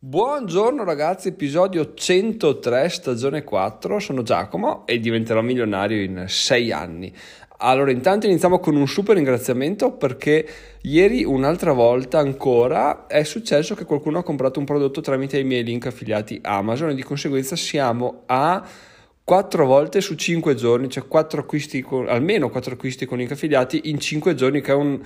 Buongiorno ragazzi, episodio 103, stagione 4, sono Giacomo e diventerò milionario in 6 anni. Allora, intanto iniziamo con un super ringraziamento perché ieri un'altra volta ancora è successo che qualcuno ha comprato un prodotto tramite i miei link affiliati Amazon e di conseguenza siamo a 4 volte su 5 giorni, cioè 4 acquisti con, almeno 4 acquisti con link affiliati in 5 giorni che è un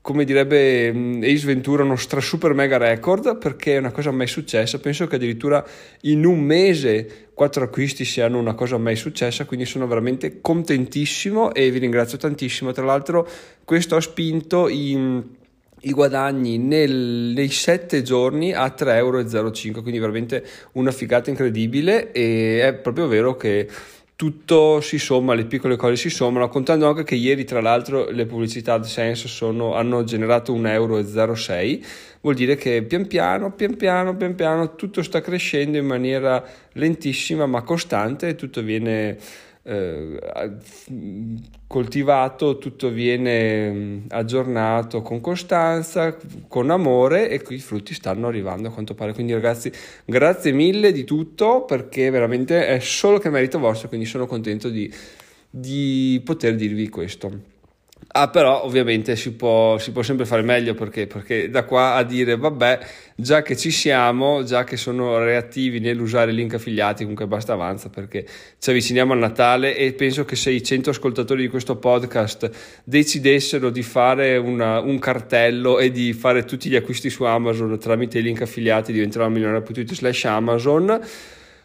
come direbbe mm, Ace Ventura, uno stra super mega record perché è una cosa mai successa. Penso che addirittura in un mese quattro acquisti siano una cosa mai successa, quindi sono veramente contentissimo e vi ringrazio tantissimo. Tra l'altro, questo ha spinto i, i guadagni nel, nei sette giorni a 3,05 euro, quindi veramente una figata incredibile. E è proprio vero che tutto si somma, le piccole cose si sommano, contando anche che ieri tra l'altro le pubblicità AdSense sono, hanno generato 1,06 euro, vuol dire che pian piano, pian piano, pian piano tutto sta crescendo in maniera lentissima ma costante e tutto viene eh, coltivato, tutto viene mm, aggiornato con costanza, con amore e qui i frutti stanno arrivando a quanto pare. Quindi ragazzi, grazie mille di tutto perché veramente è solo che merito vostro, quindi sono contento di, di poter dirvi questo. Ah, però ovviamente si può, si può sempre fare meglio perché, perché da qua a dire vabbè, già che ci siamo, già che sono reattivi nell'usare link affiliati, comunque basta avanza perché ci avviciniamo al Natale e penso che se i 100 ascoltatori di questo podcast decidessero di fare una, un cartello e di fare tutti gli acquisti su Amazon tramite i link affiliati diventerò milionario.it slash Amazon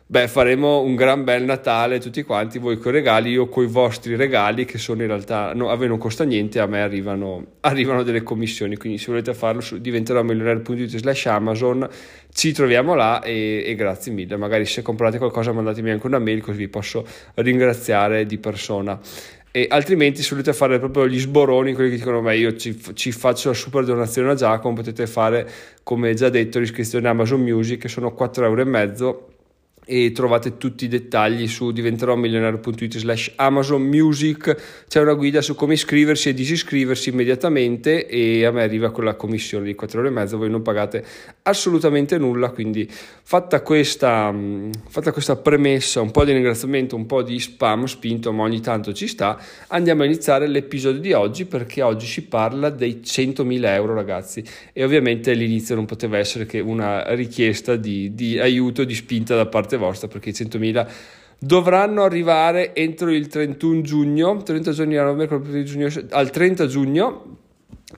beh, faremo un gran bel Natale tutti quanti, voi con i regali, io con i vostri regali che sono in realtà, no, a voi non costa niente, a me arrivano, arrivano delle commissioni, quindi se volete farlo su diventerò milionario.it slash Amazon, ci troviamo là e, e, grazie mille, magari se comprate qualcosa mandatemi anche una mail così vi posso ringraziare di persona. E altrimenti se volete fare proprio gli sboroni, quelli che dicono ma io ci, ci, faccio la super donazione a Giacomo, potete fare come già detto l'iscrizione a Amazon Music che sono 4,5 euro e trovate tutti i dettagli su diventerò milionario.it slash Amazon Music. C'è una guida su come iscriversi e disiscriversi immediatamente e a me arriva quella commissione di 4 ore e mezza voi non pagate assolutamente nulla quindi fatta questa, fatta questa premessa un po' di ringraziamento un po' di spam spinto ma ogni tanto ci sta andiamo a iniziare l'episodio di oggi perché oggi si parla dei 100.000 euro ragazzi. E ovviamente l'inizio non poteva essere che una richiesta di, di aiuto di spinta da parte parte vostra perché i 100.000 dovranno arrivare entro il 31 giugno, 30 giorni al 30 giugno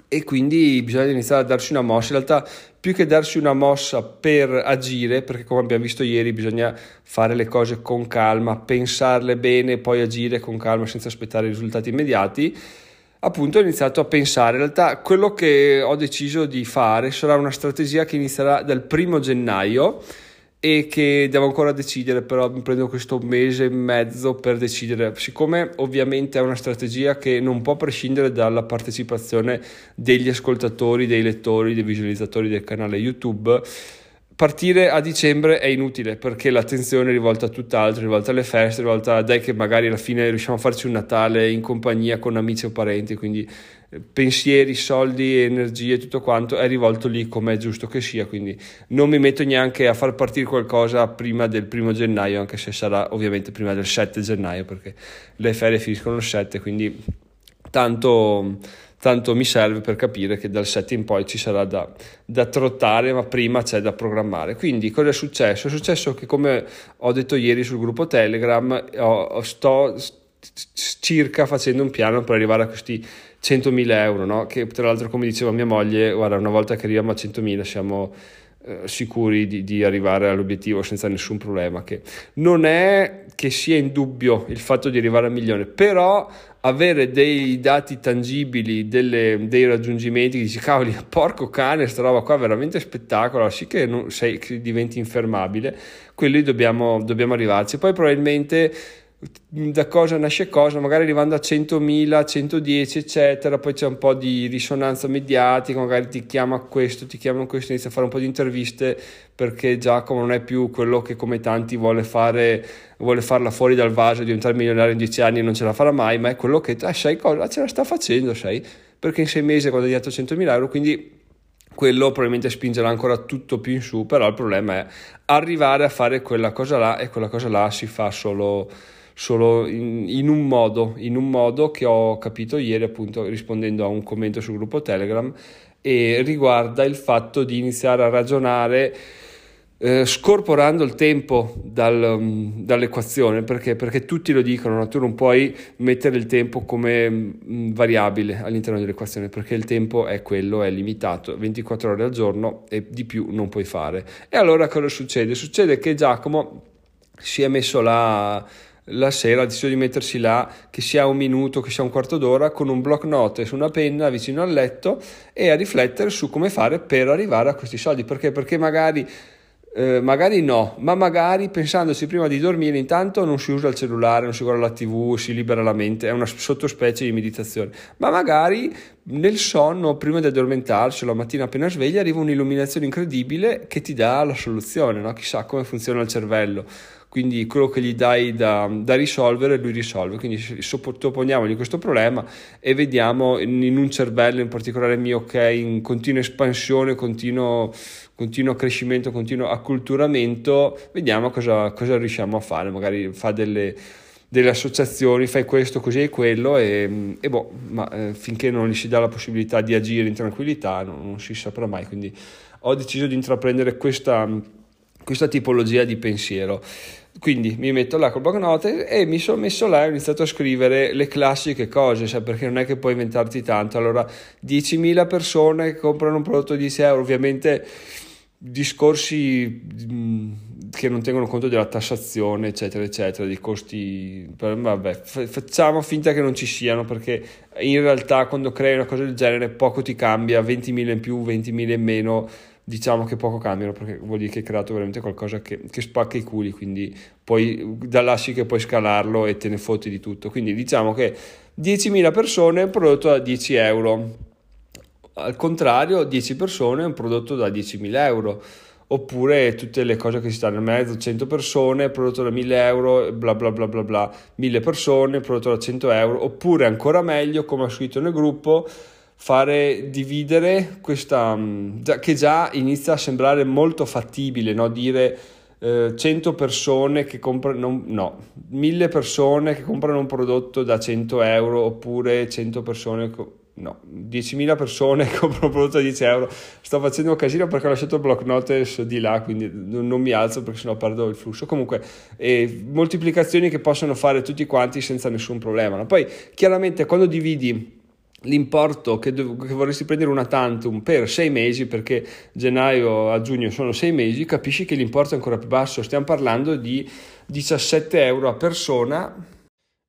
e quindi bisogna iniziare a darsi una mossa. In realtà, più che darsi una mossa per agire, perché come abbiamo visto ieri, bisogna fare le cose con calma, pensarle bene, poi agire con calma senza aspettare risultati immediati. Appunto, ho iniziato a pensare. In realtà, quello che ho deciso di fare sarà una strategia che inizierà dal primo gennaio e che devo ancora decidere, però mi prendo questo mese e mezzo per decidere, siccome ovviamente è una strategia che non può prescindere dalla partecipazione degli ascoltatori, dei lettori, dei visualizzatori del canale YouTube. Partire a dicembre è inutile perché l'attenzione è rivolta a tutt'altro, è rivolta alle feste, è rivolta a dai che magari alla fine riusciamo a farci un Natale in compagnia con amici o parenti, quindi pensieri, soldi, energie, tutto quanto è rivolto lì come è giusto che sia, quindi non mi metto neanche a far partire qualcosa prima del primo gennaio, anche se sarà ovviamente prima del 7 gennaio, perché le ferie finiscono il 7, quindi tanto, tanto mi serve per capire che dal 7 in poi ci sarà da, da trottare, ma prima c'è da programmare. Quindi cosa è successo? È successo che come ho detto ieri sul gruppo Telegram, ho, sto circa facendo un piano per arrivare a questi 100.000 euro, no? che tra l'altro come diceva mia moglie, guarda una volta che arriviamo a 100.000 siamo eh, sicuri di, di, arrivare all'obiettivo senza nessun problema, che non è che sia in dubbio il fatto di arrivare a milione, però avere dei dati tangibili, delle, dei raggiungimenti, dici cavoli, porco cane, sta roba qua è veramente spettacolo, sì che, non, sei, che diventi infermabile, quelli dobbiamo, dobbiamo arrivarci. Poi probabilmente da cosa nasce cosa, magari arrivando a 100.000, 110 eccetera, poi c'è un po' di risonanza mediatica, magari ti chiama questo, ti chiama questo, inizia a fare un po' di interviste perché Giacomo non è più quello che come tanti vuole fare, vuole farla fuori dal vaso, diventare milionario in 10 anni e non ce la farà mai, ma è quello che, ah, sai cosa, ce la sta facendo, sai, perché in 6 mesi ha guadagnato 100.000 euro, quindi quello probabilmente spingerà ancora tutto più in su, però il problema è arrivare a fare quella cosa là e quella cosa là si fa solo, solo in, in, un modo, in un modo che ho capito ieri appunto rispondendo a un commento sul gruppo Telegram e riguarda il fatto di iniziare a ragionare eh, scorporando il tempo dal, um, dall'equazione perché, perché, tutti lo dicono, no? tu non puoi mettere il tempo come um, variabile all'interno dell'equazione perché il tempo è quello, è limitato, 24 ore al giorno e di più non puoi fare. E allora cosa succede? Succede che Giacomo si è messo là la sera, ha deciso di mettersi là, che sia un minuto, che sia un quarto d'ora, con un block note su una penna vicino al letto e a riflettere su come fare per arrivare a questi soldi. Perché? Perché magari eh, magari no, ma magari pensandosi prima di dormire, intanto non si usa il cellulare, non si guarda la tv, si libera la mente, è una sottospecie di meditazione, ma magari nel sonno, prima di addormentarsi, la mattina appena sveglia, arriva un'illuminazione incredibile che ti dà la soluzione, no? chissà come funziona il cervello. Quindi quello che gli dai da, da, risolvere lui risolve, quindi sottoponiamogli questo problema e vediamo in un cervello in particolare mio che è in continua espansione, continuo, continuo crescimento, continuo acculturamento, vediamo cosa, cosa riusciamo a fare, magari fa delle delle associazioni, fai questo, così e quello e, e boh, ma eh, finché non gli si dà la possibilità di agire in tranquillità non, non si saprà mai, quindi ho deciso di intraprendere questa, questa tipologia di pensiero. Quindi mi metto là col block note e mi sono messo là e ho iniziato a scrivere le classiche cose, sai, perché non è che puoi inventarti tanto. Allora, 10.000 persone che comprano un prodotto di 10 euro, ovviamente discorsi mm, che non tengono conto della tassazione, eccetera, eccetera, di costi. Vabbè, facciamo finta che non ci siano, perché in realtà quando crei una cosa del genere poco ti cambia, 20.000 in più, 20.000 in meno diciamo che poco cambiano perché vuol dire che hai creato veramente qualcosa che, che spacca i culi, quindi poi da là che puoi scalarlo e te ne fotti di tutto. Quindi diciamo che 10.000 persone un prodotto da 10 euro, al contrario 10 persone un prodotto da 10.000 euro. Oppure tutte le cose che si stanno in mezzo, 100 persone, prodotto da 1000 euro, bla bla bla bla bla, 1000 persone, prodotto da 100 euro, oppure ancora meglio, come ho scritto nel gruppo, fare dividere questa mm, che già inizia a sembrare molto fattibile, no? dire eh, 100 persone che comprano, no, 1000 persone che comprano un prodotto da 100 euro oppure 100 persone, no, 10.000 persone che comprano un prodotto da 10 euro. Sto facendo un casino perché ho lasciato il block notes di là, quindi non mi alzo perché sennò perdo il flusso. Comunque, eh, moltiplicazioni che possono fare tutti quanti senza nessun problema. No? Poi, chiaramente, quando dividi l'importo che, dov- che, vorresti prendere una tantum per sei mesi, perché gennaio a giugno sono sei mesi, capisci che l'importo è ancora più basso. Stiamo parlando di 17 euro a persona.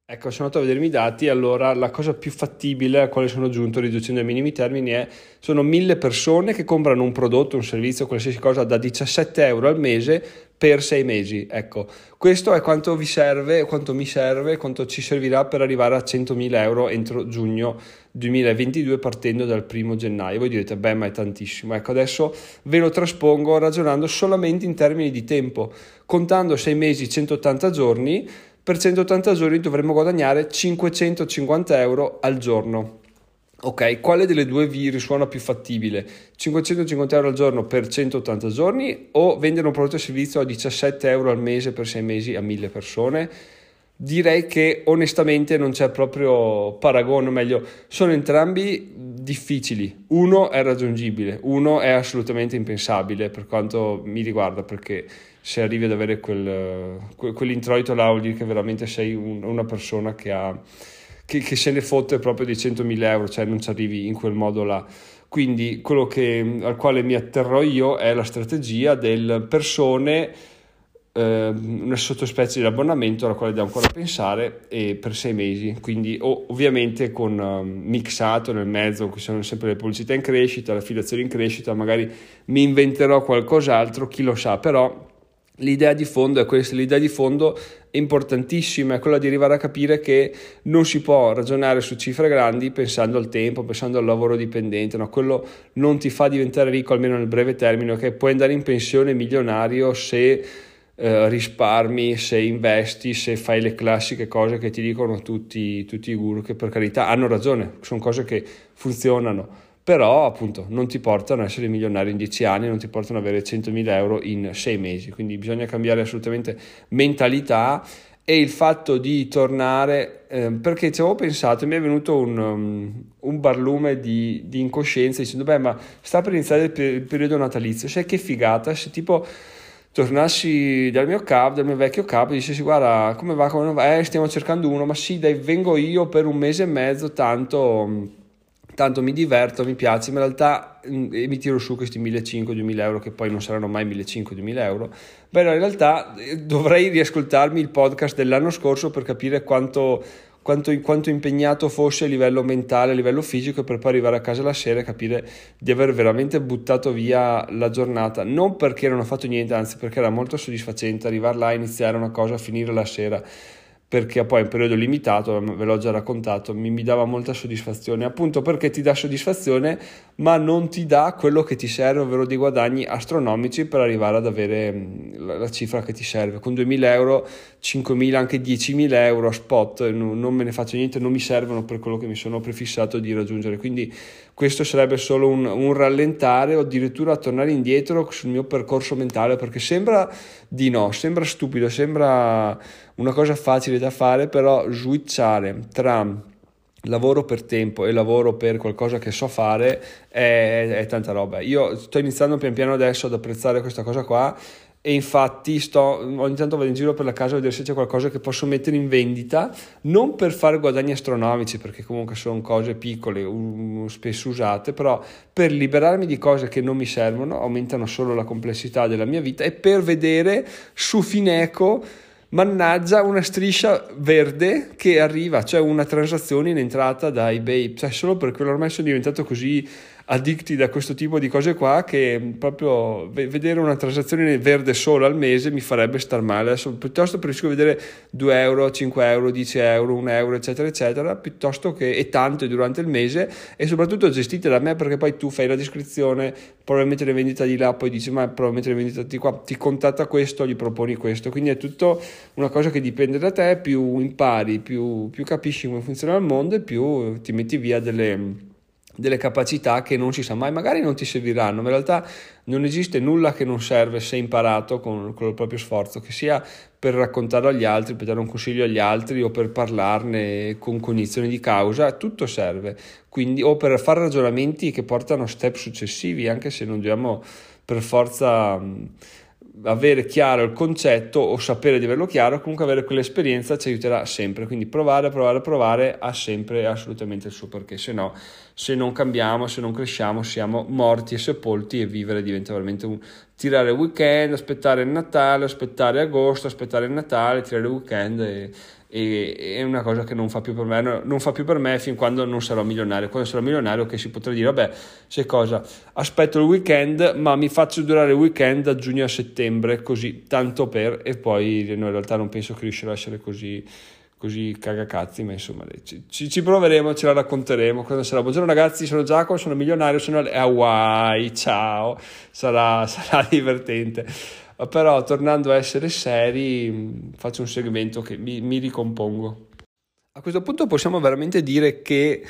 Ecco, sono andato a vedermi i dati, allora la cosa più fattibile a quale sono giunto riducendo i minimi termini è sono mille persone che comprano un prodotto, un servizio, qualsiasi cosa da 17 euro al mese per sei mesi. Ecco, questo è quanto vi serve, quanto mi serve, quanto ci servirà per arrivare a 100.000 euro entro giugno 2022 partendo dal primo gennaio. Voi direte, beh, ma è tantissimo. Ecco, adesso ve lo traspongo ragionando solamente in termini di tempo. Contando sei mesi, 180 giorni, per 180 giorni dovremmo guadagnare 550 euro al giorno. Ok, quale delle due vi risuona più fattibile? 550 euro al giorno per 180 giorni o vendere un prodotto e servizio a 17 euro al mese per 6 mesi a 1000 persone? Direi che onestamente non c'è proprio paragone, o meglio, sono entrambi difficili. Uno è raggiungibile, uno è assolutamente impensabile per quanto mi riguarda, perché se arrivi ad avere quel, quell'introito là vuol dire che veramente sei un, una persona che ha che, che se ne fotte proprio di 100.000 euro, cioè non ci arrivi in quel modo là. Quindi quello che, al quale mi atterrò io è la strategia del persone, eh, una sottospecie di abbonamento alla quale devo ancora pensare per sei mesi, quindi ovviamente con uh, mixato nel mezzo, ci sono sempre le pubblicità in crescita, le affiliazioni in crescita, magari mi inventerò qualcos'altro, chi lo sa, però L'idea di fondo è questa, l'idea di fondo è importantissima, è quella di arrivare a capire che non si può ragionare su cifre grandi pensando al tempo, pensando al lavoro dipendente, no? quello non ti fa diventare ricco almeno nel breve termine, okay? puoi andare in pensione milionario se eh, risparmi, se investi, se fai le classiche cose che ti dicono tutti, tutti i guru, che per carità hanno ragione, sono cose che funzionano però appunto non ti portano a essere milionario in 10 anni, non ti portano ad avere 100.000 euro in 6 mesi, quindi bisogna cambiare assolutamente mentalità. E il fatto di tornare, eh, perché ci avevo pensato, mi è venuto un, um, un barlume di, di, incoscienza dicendo, beh ma sta per iniziare il, per- il periodo natalizio, sai che figata se tipo tornassi dal mio capo, dal mio vecchio capo, e dicessi guarda come va, come non va, eh stiamo cercando uno, ma sì dai vengo io per un mese e mezzo, tanto tanto mi diverto, mi piace, ma in realtà mm, mi tiro su questi 1500-2000 euro che poi non saranno mai 1500-2000 euro, beh in realtà eh, dovrei riascoltarmi il podcast dell'anno scorso per capire quanto, quanto, quanto impegnato fosse a livello mentale, a livello fisico per poi arrivare a casa la sera e capire di aver veramente buttato via la giornata, non perché non ho fatto niente, anzi perché era molto soddisfacente arrivare là, iniziare una cosa, finire la sera perché poi è un periodo limitato, ve l'ho già raccontato, mi, mi, dava molta soddisfazione, appunto perché ti dà soddisfazione, ma non ti dà quello che ti serve, ovvero dei guadagni astronomici per arrivare ad avere mm, la, la cifra che ti serve. Con 2.000 euro, 5.000, anche 10.000 euro a spot, non, non me ne faccio niente, non mi servono per quello che mi sono prefissato di raggiungere. Quindi questo sarebbe solo un, un rallentare o addirittura tornare indietro sul mio percorso mentale, perché sembra di no, sembra stupido, sembra una cosa facile da fare, però switchare tra lavoro per tempo e lavoro per qualcosa che so fare è, è, tanta roba. Io sto iniziando pian piano adesso ad apprezzare questa cosa qua e infatti sto, ogni tanto vado in giro per la casa a vedere se c'è qualcosa che posso mettere in vendita, non per fare guadagni astronomici, perché comunque sono cose piccole, spesso usate, però per liberarmi di cose che non mi servono, aumentano solo la complessità della mia vita e per vedere su Fineco mannaggia una striscia verde che arriva, cioè una transazione in entrata da eBay, cioè solo perché ormai sono diventato così additti da questo tipo di cose qua che proprio vedere una transazione verde solo al mese mi farebbe star male. Adesso piuttosto preferisco vedere 2 euro, 5 euro, 10 euro, 1 euro, eccetera, eccetera, piuttosto che e tante durante il mese e soprattutto gestite da me perché poi tu fai la descrizione, probabilmente le vendita di là, poi dici ma probabilmente le vendita di qua, ti contatta questo, gli proponi questo. Quindi è tutto una cosa che dipende da te, più impari, più, più capisci come funziona il mondo e più ti metti via delle delle capacità che non si sa mai, magari non ti serviranno, ma in realtà non esiste nulla che non serve se imparato con, con il proprio sforzo, che sia per raccontarlo agli altri, per dare un consiglio agli altri o per parlarne con cognizione di causa, tutto serve, quindi, o per fare ragionamenti che portano a step successivi, anche se non dobbiamo per forza avere chiaro il concetto o sapere di averlo chiaro, comunque avere quell'esperienza ci aiuterà sempre. Quindi provare, provare, provare ha sempre assolutamente il suo perché, se no, se non cambiamo, se non cresciamo, siamo morti e sepolti e vivere diventa veramente un tirare il weekend, aspettare il Natale, aspettare agosto, aspettare il Natale, tirare il weekend e e è una cosa che non fa più per me, non fa più per me fin quando non sarò milionario. Quando sarò milionario che si potrà dire, vabbè, sai cosa, aspetto il weekend, ma mi faccio durare il weekend da giugno a settembre, così, tanto per, e poi no, in realtà non penso che riuscirò a essere così così cagacazzi, ma insomma ci, ci, proveremo, ce la racconteremo quando sarà. Buongiorno ragazzi, sono Giacomo, sono milionario, sono a Hawaii, ciao, sarà, sarà divertente però tornando a essere seri faccio un segmento che mi, mi ricompongo. A questo punto possiamo veramente dire che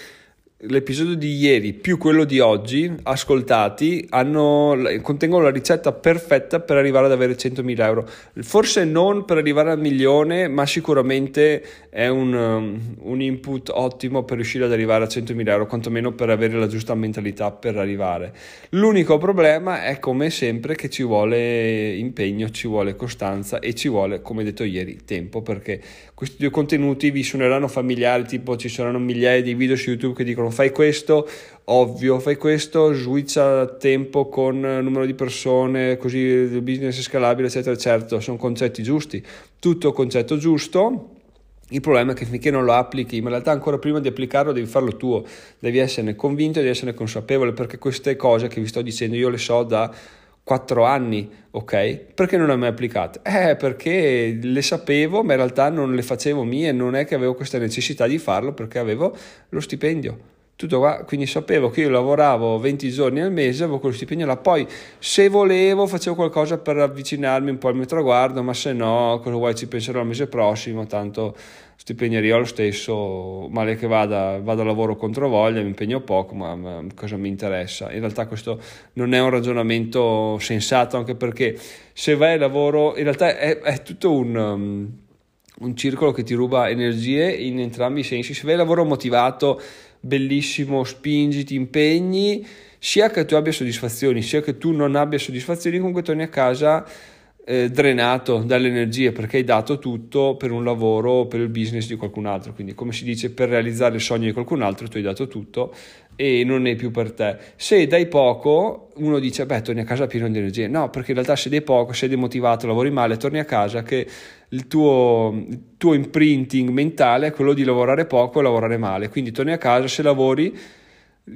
l'episodio di ieri più quello di oggi ascoltati hanno, contengono la ricetta perfetta per arrivare ad avere 100.000 euro. Forse non per arrivare al milione ma sicuramente è un, um, un input ottimo per riuscire ad arrivare a 100.000 euro quantomeno per avere la giusta mentalità per arrivare. L'unico problema è come sempre che ci vuole impegno ci vuole costanza e ci vuole come detto ieri tempo perché questi due contenuti vi suoneranno familiari tipo ci saranno migliaia di video su youtube che dicono fai questo, ovvio, fai questo, switcha tempo con numero di persone, così il business è scalabile, eccetera, certo, sono concetti giusti, tutto concetto giusto. Il problema è che finché non lo applichi, ma in realtà ancora prima di applicarlo devi farlo tuo, devi esserne convinto, devi essere consapevole, perché queste cose che vi sto dicendo io le so da 4 anni, ok? Perché non le ho mai applicate? Eh, perché le sapevo, ma in realtà non le facevo mie, non è che avevo questa necessità di farlo perché avevo lo stipendio tutto qua, quindi sapevo che io lavoravo 20 giorni al mese, avevo quello stipendio là, poi se volevo facevo qualcosa per avvicinarmi un po' al mio traguardo, ma se no, cosa vuoi ci penserò il mese prossimo, tanto stipendio arriva lo stesso, male che vada, vado a lavoro contro voglia, mi impegno poco, ma, ma, cosa mi interessa? In realtà questo non è un ragionamento sensato, anche perché se vai al lavoro, in realtà è, è tutto un... Um, un circolo che ti ruba energie in entrambi i sensi. Se vai al lavoro motivato, bellissimo, spingi, ti impegni, sia che tu abbia soddisfazioni, sia che tu non abbia soddisfazioni, comunque torni a casa eh, drenato dalle energie perché hai dato tutto per un lavoro o per il business di qualcun altro. Quindi, come si dice, per realizzare il sogno di qualcun altro tu hai dato tutto e non è più per te. Se dai poco, uno dice, beh, torni a casa pieno di energie. No, perché in realtà se dai poco, sei demotivato, lavori male, torni a casa che il tuo, il tuo imprinting mentale è quello di lavorare poco e lavorare male. Quindi torni a casa, se lavori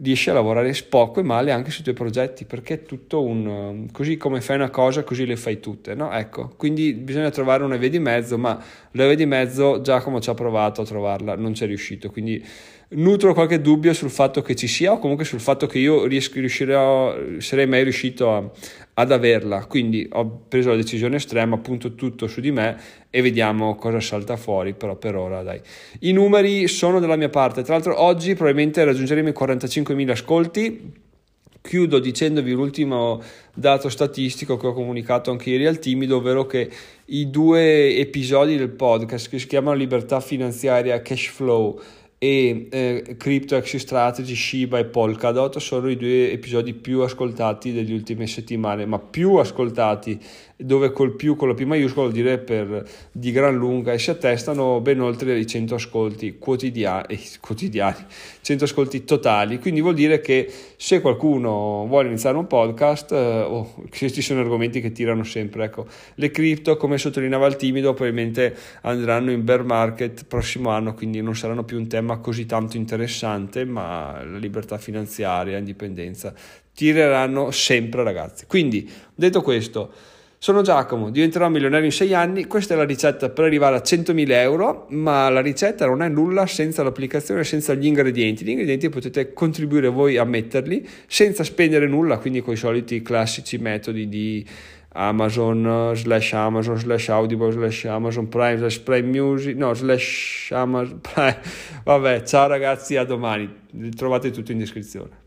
riesci a lavorare poco e male anche sui tuoi progetti perché è tutto un così come fai una cosa così le fai tutte no? ecco quindi bisogna trovare una via di mezzo ma la via di mezzo Giacomo ci ha provato a trovarla non ci è riuscito quindi nutro qualche dubbio sul fatto che ci sia o comunque sul fatto che io riuscirò, sarei mai riuscito a, ad averla. Quindi ho preso la decisione estrema, appunto tutto su di me e vediamo cosa salta fuori, però per ora dai. I numeri sono dalla mia parte, tra l'altro oggi probabilmente raggiungeremo i 45.000 ascolti. Chiudo dicendovi l'ultimo dato statistico che ho comunicato anche ieri al timido, ovvero che i due episodi del podcast che si chiamano Libertà finanziaria Cash Flow e eh, Crypto Axie Strategy, Shiba e Polkadot sono i due episodi più ascoltati delle ultime settimane, ma più ascoltati dove col più con la P maiuscola vuol dire per di gran lunga e si attestano ben oltre i 100 ascolti quotidiani, eh, quotidiani 100 ascolti totali. Quindi vuol dire che se qualcuno vuole iniziare un podcast eh, oh, questi sono argomenti che tirano sempre ecco. Le cripto come sottolineava il timido probabilmente andranno in bear market prossimo anno quindi non saranno più un tema così tanto interessante ma la libertà finanziaria indipendenza tireranno sempre ragazzi. Quindi detto questo sono Giacomo, diventerò milionario in 6 anni, questa è la ricetta per arrivare a 100.000 euro, ma la ricetta non è nulla senza l'applicazione, senza gli ingredienti. Gli ingredienti potete contribuire voi a metterli senza spendere nulla, quindi con i soliti classici metodi di Amazon slash Amazon slash Audible slash Amazon Prime slash Prime Music, no slash Amazon Prime. Vabbè, ciao ragazzi, a domani, trovate tutto in descrizione.